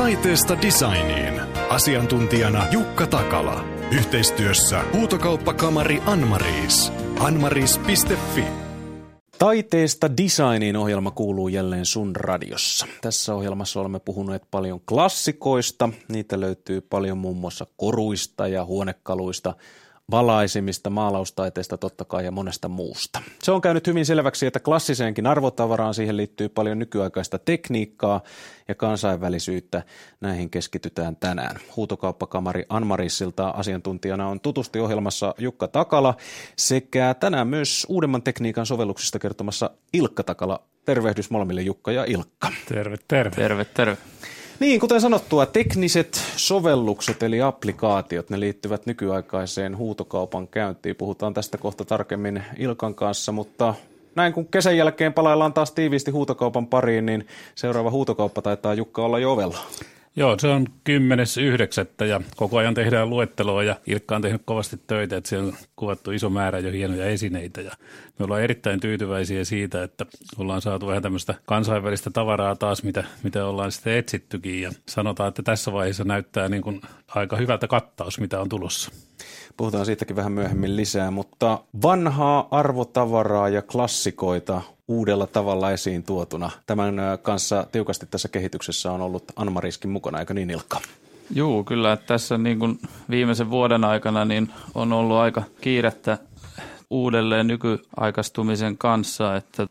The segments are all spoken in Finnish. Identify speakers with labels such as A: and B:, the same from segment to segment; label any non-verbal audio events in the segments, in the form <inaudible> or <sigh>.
A: Taiteesta designiin. Asiantuntijana Jukka Takala. Yhteistyössä huutokauppakamari Anmaris. Anmaris.fi.
B: Taiteesta designiin ohjelma kuuluu jälleen sun radiossa. Tässä ohjelmassa olemme puhuneet paljon klassikoista. Niitä löytyy paljon muun muassa koruista ja huonekaluista – valaisimista, maalaustaiteesta totta kai ja monesta muusta. Se on käynyt hyvin selväksi, että klassiseenkin arvotavaraan siihen liittyy paljon nykyaikaista tekniikkaa ja kansainvälisyyttä. Näihin keskitytään tänään. Huutokauppakamari Anmarissilta asiantuntijana on tutusti ohjelmassa Jukka Takala sekä tänään myös uudemman tekniikan sovelluksista kertomassa Ilkka Takala. Tervehdys molemmille Jukka ja Ilkka.
C: Terve, terve.
D: Terve, terve.
B: Niin, kuten sanottua, tekniset sovellukset eli applikaatiot, ne liittyvät nykyaikaiseen huutokaupan käyntiin. Puhutaan tästä kohta tarkemmin Ilkan kanssa, mutta näin kun kesän jälkeen palaillaan taas tiiviisti huutokaupan pariin, niin seuraava huutokauppa taitaa Jukka olla jo ovella.
C: Joo, se on 10.9. ja koko ajan tehdään luetteloa ja Ilkka on tehnyt kovasti töitä, että siellä on kuvattu iso määrä jo hienoja esineitä ja me ollaan erittäin tyytyväisiä siitä, että ollaan saatu vähän tämmöistä kansainvälistä tavaraa taas, mitä, mitä ollaan sitten etsittykin ja sanotaan, että tässä vaiheessa näyttää niin kuin aika hyvältä kattaus, mitä on tulossa.
B: Puhutaan siitäkin vähän myöhemmin lisää, mutta vanhaa arvotavaraa ja klassikoita uudella tavalla esiin tuotuna. Tämän kanssa tiukasti tässä kehityksessä on ollut Anmariskin mukana, eikö niin Ilkka?
D: Joo, kyllä. Että tässä niin kuin viimeisen vuoden aikana niin on ollut aika kiirettä uudelleen nykyaikaistumisen kanssa, että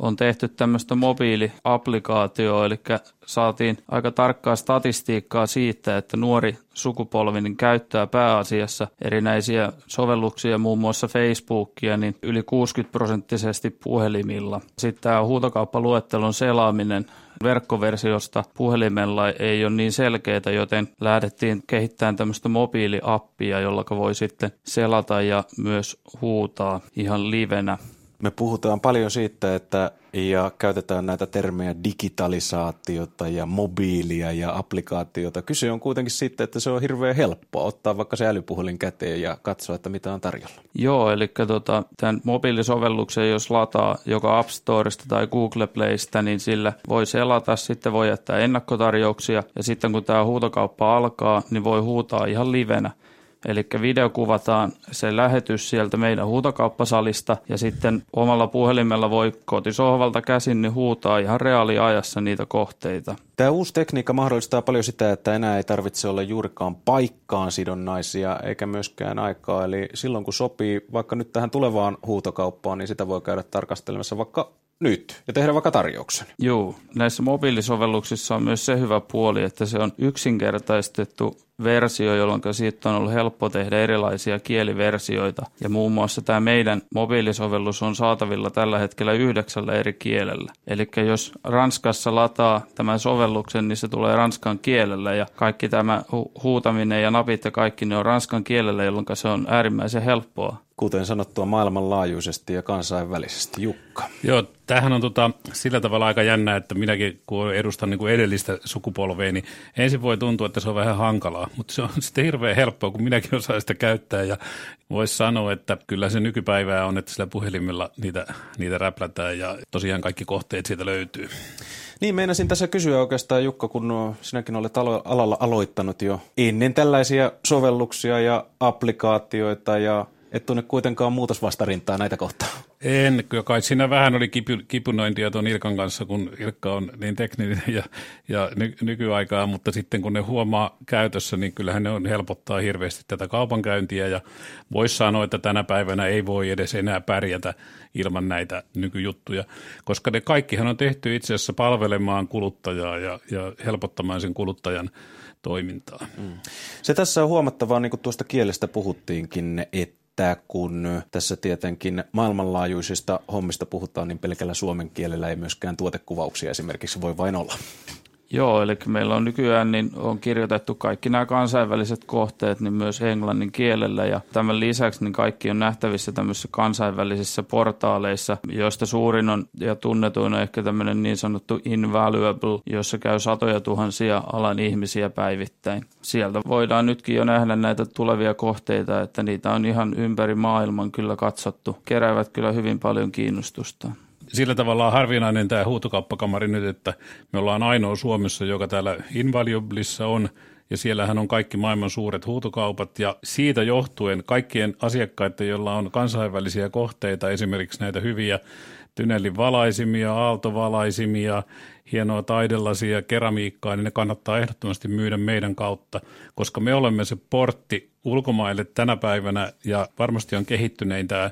D: on tehty tämmöistä mobiiliaplikaatioa, eli saatiin aika tarkkaa statistiikkaa siitä, että nuori sukupolvi niin käyttää pääasiassa erinäisiä sovelluksia, muun muassa Facebookia, niin yli 60 prosenttisesti puhelimilla. Sitten tämä huutokauppaluettelon selaaminen verkkoversiosta puhelimella ei ole niin selkeää, joten lähdettiin kehittämään tämmöistä mobiiliappia, jolla voi sitten selata ja myös huutaa ihan livenä
B: me puhutaan paljon siitä, että ja käytetään näitä termejä digitalisaatiota ja mobiilia ja applikaatiota. Kyse on kuitenkin siitä, että se on hirveän helppoa ottaa vaikka se älypuhelin käteen ja katsoa, että mitä on tarjolla.
D: Joo, eli tota, tämän mobiilisovelluksen, jos lataa joka App Storesta tai Google Playsta, niin sillä voi selata, sitten voi jättää ennakkotarjouksia ja sitten kun tämä huutokauppa alkaa, niin voi huutaa ihan livenä. Eli videokuvataan se lähetys sieltä meidän huutokauppasalista ja sitten omalla puhelimella voi kotisohvalta käsin niin huutaa ihan reaaliajassa niitä kohteita.
B: Tämä uusi tekniikka mahdollistaa paljon sitä, että enää ei tarvitse olla juurikaan paikkaan sidonnaisia eikä myöskään aikaa. Eli silloin kun sopii vaikka nyt tähän tulevaan huutokauppaan, niin sitä voi käydä tarkastelemassa vaikka nyt ja tehdä vaikka tarjouksen.
D: Joo, näissä mobiilisovelluksissa on myös se hyvä puoli, että se on yksinkertaistettu versio, jolloin siitä on ollut helppo tehdä erilaisia kieliversioita. Ja muun muassa tämä meidän mobiilisovellus on saatavilla tällä hetkellä yhdeksällä eri kielellä. Eli jos Ranskassa lataa tämän sovelluksen, niin se tulee ranskan kielellä ja kaikki tämä hu- huutaminen ja napit ja kaikki ne on ranskan kielellä, jolloin se on äärimmäisen helppoa
B: kuten sanottua maailmanlaajuisesti ja kansainvälisesti. Jukka.
C: Joo, tämähän on tota, sillä tavalla aika jännä, että minäkin kun edustan niin kuin edellistä sukupolvea, niin ensin voi tuntua, että se on vähän hankalaa, mutta se on <laughs> sitten hirveän helppoa, kun minäkin osaan sitä käyttää ja voisi sanoa, että kyllä se nykypäivää on, että sillä puhelimella niitä, niitä räplätään ja tosiaan kaikki kohteet siitä löytyy.
B: Niin, meinasin tässä kysyä oikeastaan Jukka, kun sinäkin olet alalla aloittanut jo ennen tällaisia sovelluksia ja applikaatioita ja et tunne kuitenkaan muutosvastarintaa näitä kohtaa.
C: En, kyllä kai siinä vähän oli kipu, kipunointia tuon Ilkan kanssa, kun Ilkka on niin tekninen ja, ja ny, nykyaikaa, mutta sitten kun ne huomaa käytössä, niin kyllähän ne on helpottaa hirveästi tätä kaupankäyntiä ja voisi sanoa, että tänä päivänä ei voi edes enää pärjätä ilman näitä nykyjuttuja, koska ne kaikkihan on tehty itse asiassa palvelemaan kuluttajaa ja, ja helpottamaan sen kuluttajan toimintaa. Mm.
B: Se tässä on huomattavaa, niin kuin tuosta kielestä puhuttiinkin, että että kun tässä tietenkin maailmanlaajuisista hommista puhutaan, niin pelkällä suomen kielellä ei myöskään tuotekuvauksia esimerkiksi voi vain olla.
D: Joo, eli meillä on nykyään niin on kirjoitettu kaikki nämä kansainväliset kohteet niin myös englannin kielellä ja tämän lisäksi niin kaikki on nähtävissä tämmöisissä kansainvälisissä portaaleissa, joista suurin on ja tunnetuin on ehkä tämmöinen niin sanottu invaluable, jossa käy satoja tuhansia alan ihmisiä päivittäin. Sieltä voidaan nytkin jo nähdä näitä tulevia kohteita, että niitä on ihan ympäri maailman kyllä katsottu. Keräävät kyllä hyvin paljon kiinnostusta.
C: Sillä tavalla on harvinainen tämä huutokauppakamari nyt, että me ollaan ainoa Suomessa, joka täällä Invaluablissa on – ja siellähän on kaikki maailman suuret huutokaupat ja siitä johtuen kaikkien asiakkaiden, joilla on kansainvälisiä kohteita, esimerkiksi näitä hyviä Tynellin valaisimia, aaltovalaisimia, hienoa taidelasia, keramiikkaa, niin ne kannattaa ehdottomasti myydä meidän kautta, koska me olemme se portti ulkomaille tänä päivänä ja varmasti on kehittynein tämä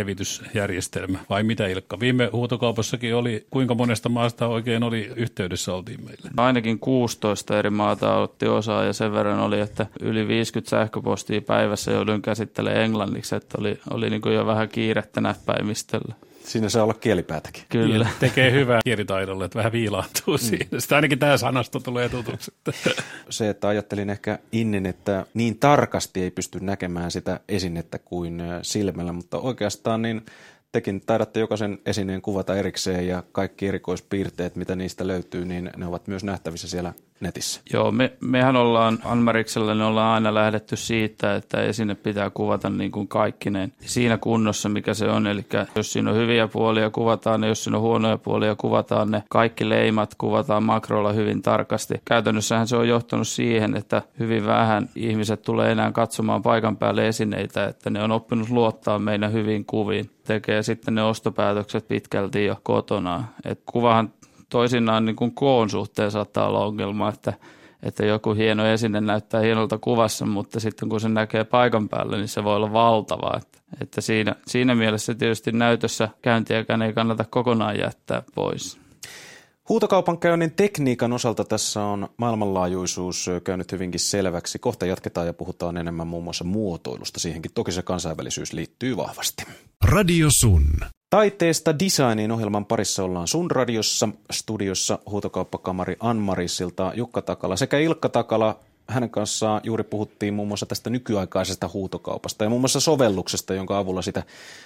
C: levitysjärjestelmä, vai mitä Ilkka? Viime huutokaupassakin oli, kuinka monesta maasta oikein oli yhteydessä oltiin meille?
D: Ainakin 16 eri maata otti osaa ja sen verran oli, että yli 50 sähköpostia päivässä joudun käsittelemään englanniksi, että oli, oli niin kuin jo vähän kiirettä näppäimistöllä.
B: Siinä saa olla kielipäätäkin.
D: Kyllä.
C: Ja tekee hyvää kielitaidolle, että vähän viilaantuu mm. siinä. Sitten ainakin tämä sanasto tulee tutuksi. <laughs>
B: Se, että ajattelin ehkä innen, että niin tarkasti ei pysty näkemään sitä esinettä kuin silmällä, mutta oikeastaan niin tekin taidatte jokaisen esineen kuvata erikseen ja kaikki erikoispiirteet, mitä niistä löytyy, niin ne ovat myös nähtävissä siellä netissä.
D: Joo, me, mehän ollaan Anmariksella, ne ollaan aina lähdetty siitä, että esine pitää kuvata niin kuin kaikkineen siinä kunnossa, mikä se on. Eli jos siinä on hyviä puolia, kuvataan ne, jos siinä on huonoja puolia, kuvataan ne. Kaikki leimat kuvataan makrolla hyvin tarkasti. Käytännössähän se on johtanut siihen, että hyvin vähän ihmiset tulee enää katsomaan paikan päälle esineitä, että ne on oppinut luottaa meidän hyviin kuviin. Tekee sitten ne ostopäätökset pitkälti jo kotona. Et kuvahan toisinaan niin kuin koon suhteen saattaa olla ongelma, että, että joku hieno esine näyttää hienolta kuvassa, mutta sitten kun se näkee paikan päällä, niin se voi olla valtava. Että, että siinä, siinä mielessä tietysti näytössä käyntiäkään ei kannata kokonaan jättää pois.
B: Huutokaupan käynnin tekniikan osalta tässä on maailmanlaajuisuus käynyt hyvinkin selväksi. Kohta jatketaan ja puhutaan enemmän muun muassa muotoilusta. Siihenkin toki se kansainvälisyys liittyy vahvasti.
A: Radio Sun.
B: Taiteesta designin ohjelman parissa ollaan sun radiossa, studiossa huutokauppakamari Anmarissilta Jukka Takala sekä Ilkka Takala. Hänen kanssaan juuri puhuttiin muun muassa tästä nykyaikaisesta huutokaupasta ja muun muassa sovelluksesta, jonka avulla sitä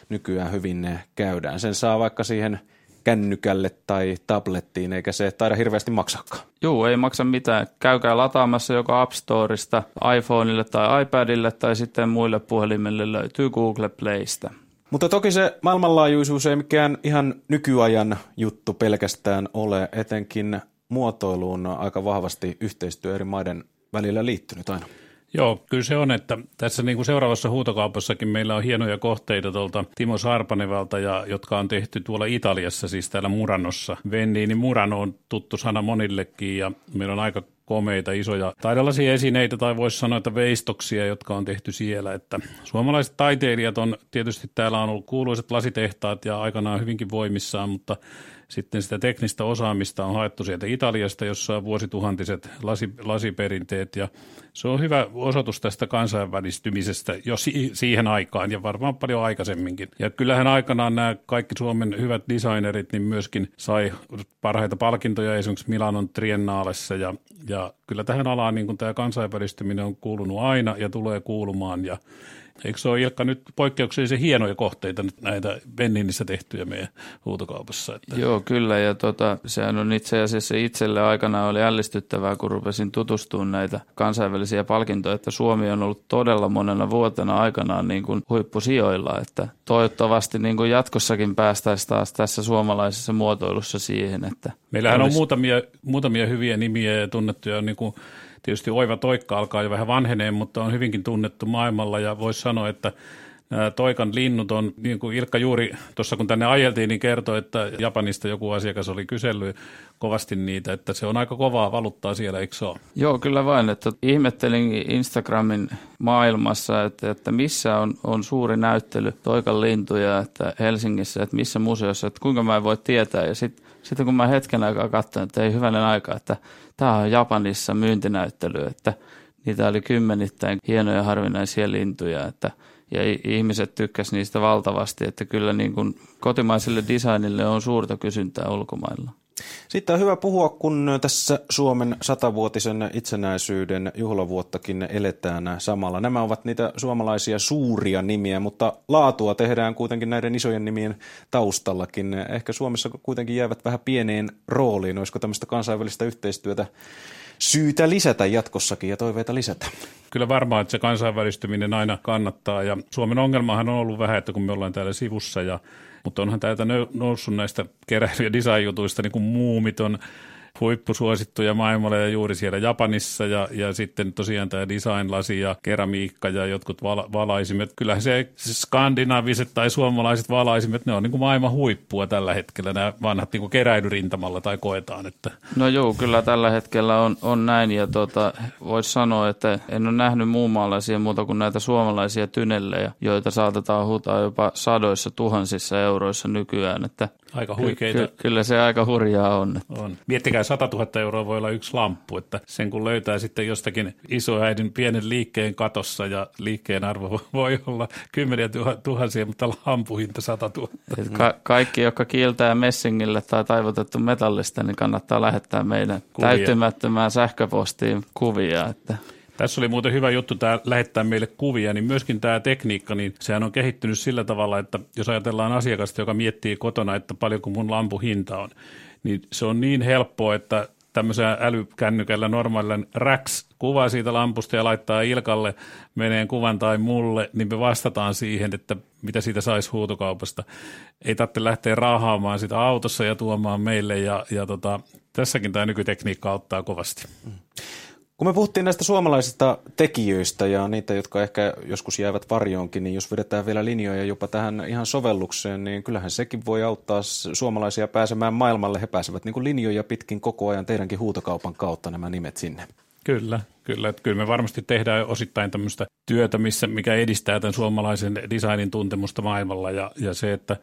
B: nykyään hyvin käydään. Sen saa vaikka siihen kännykälle tai tablettiin, eikä se taida hirveästi maksakaan.
D: Joo, ei maksa mitään. Käykää lataamassa joko App Storeista, iPhoneille tai iPadille tai sitten muille puhelimille löytyy Google Playsta.
B: Mutta toki se maailmanlaajuisuus ei mikään ihan nykyajan juttu pelkästään ole, etenkin muotoiluun aika vahvasti yhteistyö eri maiden välillä liittynyt aina.
C: Joo, kyllä se on, että tässä niin kuin seuraavassa huutokaupassakin meillä on hienoja kohteita tuolta Timo Sarpanevalta, ja, jotka on tehty tuolla Italiassa, siis täällä Muranossa. Venniini Murano on tuttu sana monillekin, ja meillä on aika komeita, isoja taidelaisia esineitä tai voisi sanoa, että veistoksia, jotka on tehty siellä. Että suomalaiset taiteilijat on, tietysti täällä on ollut kuuluiset lasitehtaat ja aikanaan hyvinkin voimissaan, mutta sitten sitä teknistä osaamista on haettu sieltä Italiasta, jossa on vuosituhantiset lasi, lasiperinteet. Ja se on hyvä osoitus tästä kansainvälistymisestä jo si- siihen aikaan ja varmaan paljon aikaisemminkin. Ja kyllähän aikanaan nämä kaikki Suomen hyvät designerit niin myöskin sai parhaita palkintoja esimerkiksi Milanon Triennaalessa. Ja, ja kyllä tähän alaan niin kuin tämä kansainvälistyminen on kuulunut aina ja tulee kuulumaan. Ja Eikö se ole Ilkka nyt poikkeuksellisen hienoja kohteita nyt näitä Benninissä tehtyjä meidän huutokaupassa?
D: Että. Joo, kyllä ja tota, sehän on itse asiassa itselle aikana oli ällistyttävää, kun rupesin tutustumaan näitä kansainvälisiä palkintoja, että Suomi on ollut todella monena vuotena aikanaan niin kuin huippusijoilla, että toivottavasti niin kuin jatkossakin päästäisiin taas tässä suomalaisessa muotoilussa siihen, että
C: Meillähän olisi... on muutamia, muutamia hyviä nimiä ja tunnettuja niin kuin Tietysti Oiva Toikka alkaa jo vähän vanheneen, mutta on hyvinkin tunnettu maailmalla ja voisi sanoa, että Toikan linnut on, niin kuin Ilkka juuri tuossa kun tänne ajeltiin, niin kertoi, että Japanista joku asiakas oli kysellyt kovasti niitä, että se on aika kovaa valuuttaa siellä, eikö se ole?
D: Joo, kyllä vain. Että ihmettelin Instagramin maailmassa, että, että missä on, on suuri näyttely Toikan lintuja että Helsingissä, että missä museossa, että kuinka mä en voi tietää. Ja sitten sitten kun mä hetken aikaa katsoin, että ei hyvänen aika, että tämä on Japanissa myyntinäyttely, että niitä oli kymmenittäin hienoja harvinaisia lintuja, että ja ihmiset tykkäsivät niistä valtavasti, että kyllä niin kuin kotimaiselle designille on suurta kysyntää ulkomailla.
B: Sitten on hyvä puhua, kun tässä Suomen satavuotisen itsenäisyyden juhlavuottakin eletään samalla. Nämä ovat niitä suomalaisia suuria nimiä, mutta laatua tehdään kuitenkin näiden isojen nimien taustallakin. Ehkä Suomessa kuitenkin jäävät vähän pieneen rooliin. Olisiko tämmöistä kansainvälistä yhteistyötä syytä lisätä jatkossakin ja toiveita lisätä?
C: kyllä varmaan, että se kansainvälistyminen aina kannattaa. Ja Suomen ongelmahan on ollut vähän, että kun me ollaan täällä sivussa, ja, mutta onhan täältä noussut näistä keräily- ja design-jutuista niin kuin muumiton huippusuosittuja maailmalla ja juuri siellä Japanissa ja, ja sitten tosiaan tämä design-lasi ja keramiikka ja jotkut vala, valaisimet. Kyllähän se, se skandinaaviset tai suomalaiset valaisimet, ne on niin kuin maailman huippua tällä hetkellä, nämä vanhat niin kuin keräilyrintamalla tai koetaan. Että.
D: No joo, kyllä tällä hetkellä on, on näin ja tota, voisi sanoa, että en ole nähnyt muun maalaisia muuta kuin näitä suomalaisia tynellejä, joita saatetaan huutaa jopa sadoissa tuhansissa euroissa nykyään, että
C: Aika huikeita. Ky-
D: ky- kyllä se aika hurjaa on.
C: on. Miettikää, 100 000 euroa voi olla yksi lamppu, että sen kun löytää sitten jostakin isoäidin pienen liikkeen katossa ja liikkeen arvo voi olla kymmeniä tuhansia, mutta lampuhinta 100 000.
D: Ka- kaikki, jotka kiiltää messingille tai taivutettu metallista, niin kannattaa lähettää meidän kuvia. täytymättömään sähköpostiin kuvia. Että
C: tässä oli muuten hyvä juttu tämä lähettää meille kuvia, niin myöskin tämä tekniikka, niin sehän on kehittynyt sillä tavalla, että jos ajatellaan asiakasta, joka miettii kotona, että paljonko mun lampu hinta on, niin se on niin helppoa, että tämmöisellä älykännykällä normaalilla RAX kuvaa siitä lampusta ja laittaa Ilkalle meneen kuvan tai mulle, niin me vastataan siihen, että mitä siitä saisi huutokaupasta. Ei tarvitse lähteä raahaamaan sitä autossa ja tuomaan meille ja, ja tota, tässäkin tämä nykytekniikka auttaa kovasti. Mm.
B: Kun me puhuttiin näistä suomalaisista tekijöistä ja niitä, jotka ehkä joskus jäävät varjoonkin, niin jos vedetään vielä linjoja jopa tähän ihan sovellukseen, niin kyllähän sekin voi auttaa suomalaisia pääsemään maailmalle. He pääsevät niin kuin linjoja pitkin koko ajan teidänkin huutokaupan kautta nämä nimet sinne.
C: Kyllä, kyllä. Että kyllä me varmasti tehdään osittain tämmöistä työtä, missä, mikä edistää tämän suomalaisen designin tuntemusta maailmalla ja, ja se, että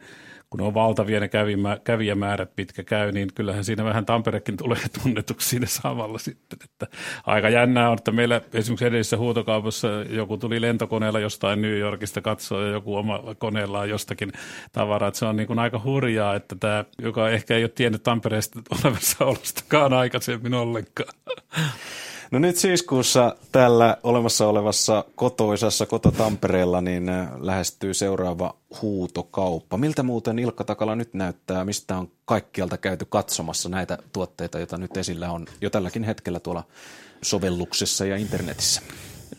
C: kun on valtavia ne kävimä, kävijämäärät, mitkä käy, niin kyllähän siinä vähän Tamperekin tulee <laughs> tunnetuksi siinä samalla sitten. Että aika jännää on, että meillä esimerkiksi edellisessä huutokaupassa joku tuli lentokoneella jostain New Yorkista katsoa ja joku oma koneellaan jostakin tavaraa. Että se on niin kuin aika hurjaa, että tämä, joka ehkä ei ole tiennyt Tampereesta <laughs> olevassa olostakaan aikaisemmin ollenkaan.
B: No nyt syyskuussa tällä olemassa olevassa kotoisassa Koto-Tampereella niin äh, lähestyy seuraava huutokauppa. Miltä muuten Ilkka Takala nyt näyttää? Mistä on kaikkialta käyty katsomassa näitä tuotteita, joita nyt esillä on jo tälläkin hetkellä tuolla sovelluksessa ja internetissä?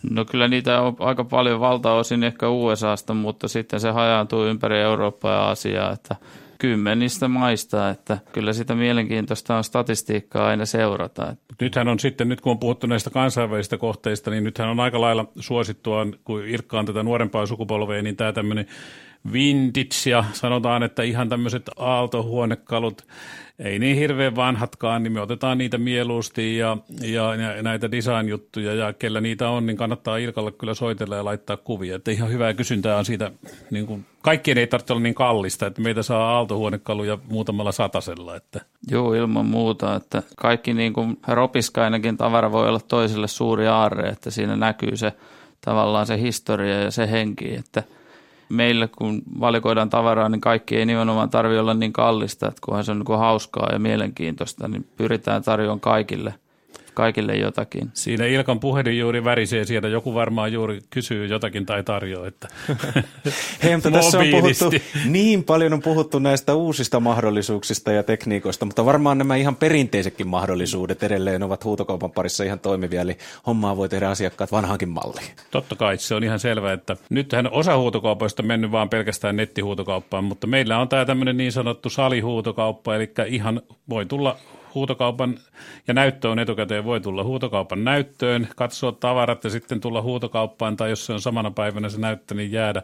D: No kyllä niitä on aika paljon valtaosin ehkä USAsta, mutta sitten se hajaantuu ympäri Eurooppaa ja Asiaa, että – kymmenistä maista, että kyllä sitä mielenkiintoista on statistiikkaa aina seurata.
C: Nythän on sitten, nyt kun on puhuttu näistä kansainvälisistä kohteista, niin nythän on aika lailla suosittua, kun Irkka on tätä nuorempaa sukupolvea, niin tämä tämmöinen vintage ja sanotaan, että ihan tämmöiset aaltohuonekalut, ei niin hirveän vanhatkaan, niin me otetaan niitä mieluusti ja, ja, ja näitä design-juttuja ja kellä niitä on, niin kannattaa Ilkalle kyllä soitella ja laittaa kuvia. Että ihan hyvää kysyntää on siitä, niin kuin, kaikkien ei tarvitse olla niin kallista, että meitä saa aaltohuonekaluja muutamalla satasella. Että.
D: Joo, ilman muuta, että kaikki niin kuin ropiskainakin tavara voi olla toiselle suuri aarre, että siinä näkyy se tavallaan se historia ja se henki, että – meille, kun valikoidaan tavaraa, niin kaikki ei nimenomaan tarvitse olla niin kallista, että kunhan se on niin hauskaa ja mielenkiintoista, niin pyritään tarjoamaan kaikille kaikille jotakin.
C: Siinä Ilkan puhelin juuri värisee sieltä, joku varmaan juuri kysyy jotakin tai tarjoaa. Että <laughs>
B: Hei, mutta tässä on puhuttu, niin paljon on puhuttu näistä uusista mahdollisuuksista ja tekniikoista, mutta varmaan nämä ihan perinteisetkin mahdollisuudet edelleen ovat huutokaupan parissa ihan toimivia, eli hommaa voi tehdä asiakkaat vanhankin malliin.
C: Totta kai, se on ihan selvä, että nythän osa huutokaupoista on mennyt vaan pelkästään nettihuutokauppaan, mutta meillä on tämä tämmöinen niin sanottu salihuutokauppa, eli ihan voi tulla huutokaupan ja näyttö on etukäteen, voi tulla huutokaupan näyttöön, katsoa tavarat ja sitten tulla huutokauppaan tai jos se on samana päivänä se näyttö, niin jäädä,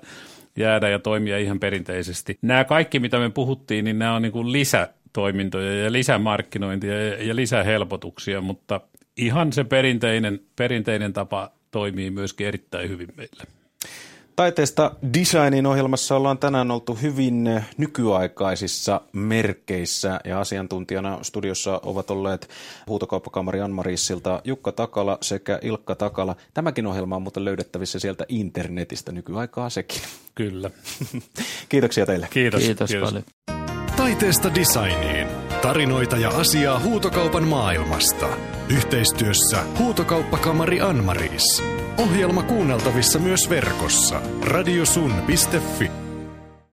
C: jäädä ja toimia ihan perinteisesti. Nämä kaikki, mitä me puhuttiin, niin nämä on niin kuin lisätoimintoja ja lisämarkkinointia ja, ja lisähelpotuksia, mutta ihan se perinteinen, perinteinen tapa toimii myöskin erittäin hyvin meille.
B: Taiteesta designin ohjelmassa ollaan tänään oltu hyvin nykyaikaisissa merkeissä ja asiantuntijana studiossa ovat olleet huutokauppakamari Anmarissilta Jukka Takala sekä Ilkka Takala. Tämäkin ohjelma on muuten löydettävissä sieltä internetistä nykyaikaa sekin.
C: Kyllä. <laughs>
B: Kiitoksia teille.
C: Kiitos.
D: Kiitos, Kiitos. paljon.
A: Taiteesta designiin. Tarinoita ja asiaa huutokaupan maailmasta. Yhteistyössä Huutokauppakamari Anmaris. Ohjelma kuunneltavissa myös verkossa. radiosun.fi.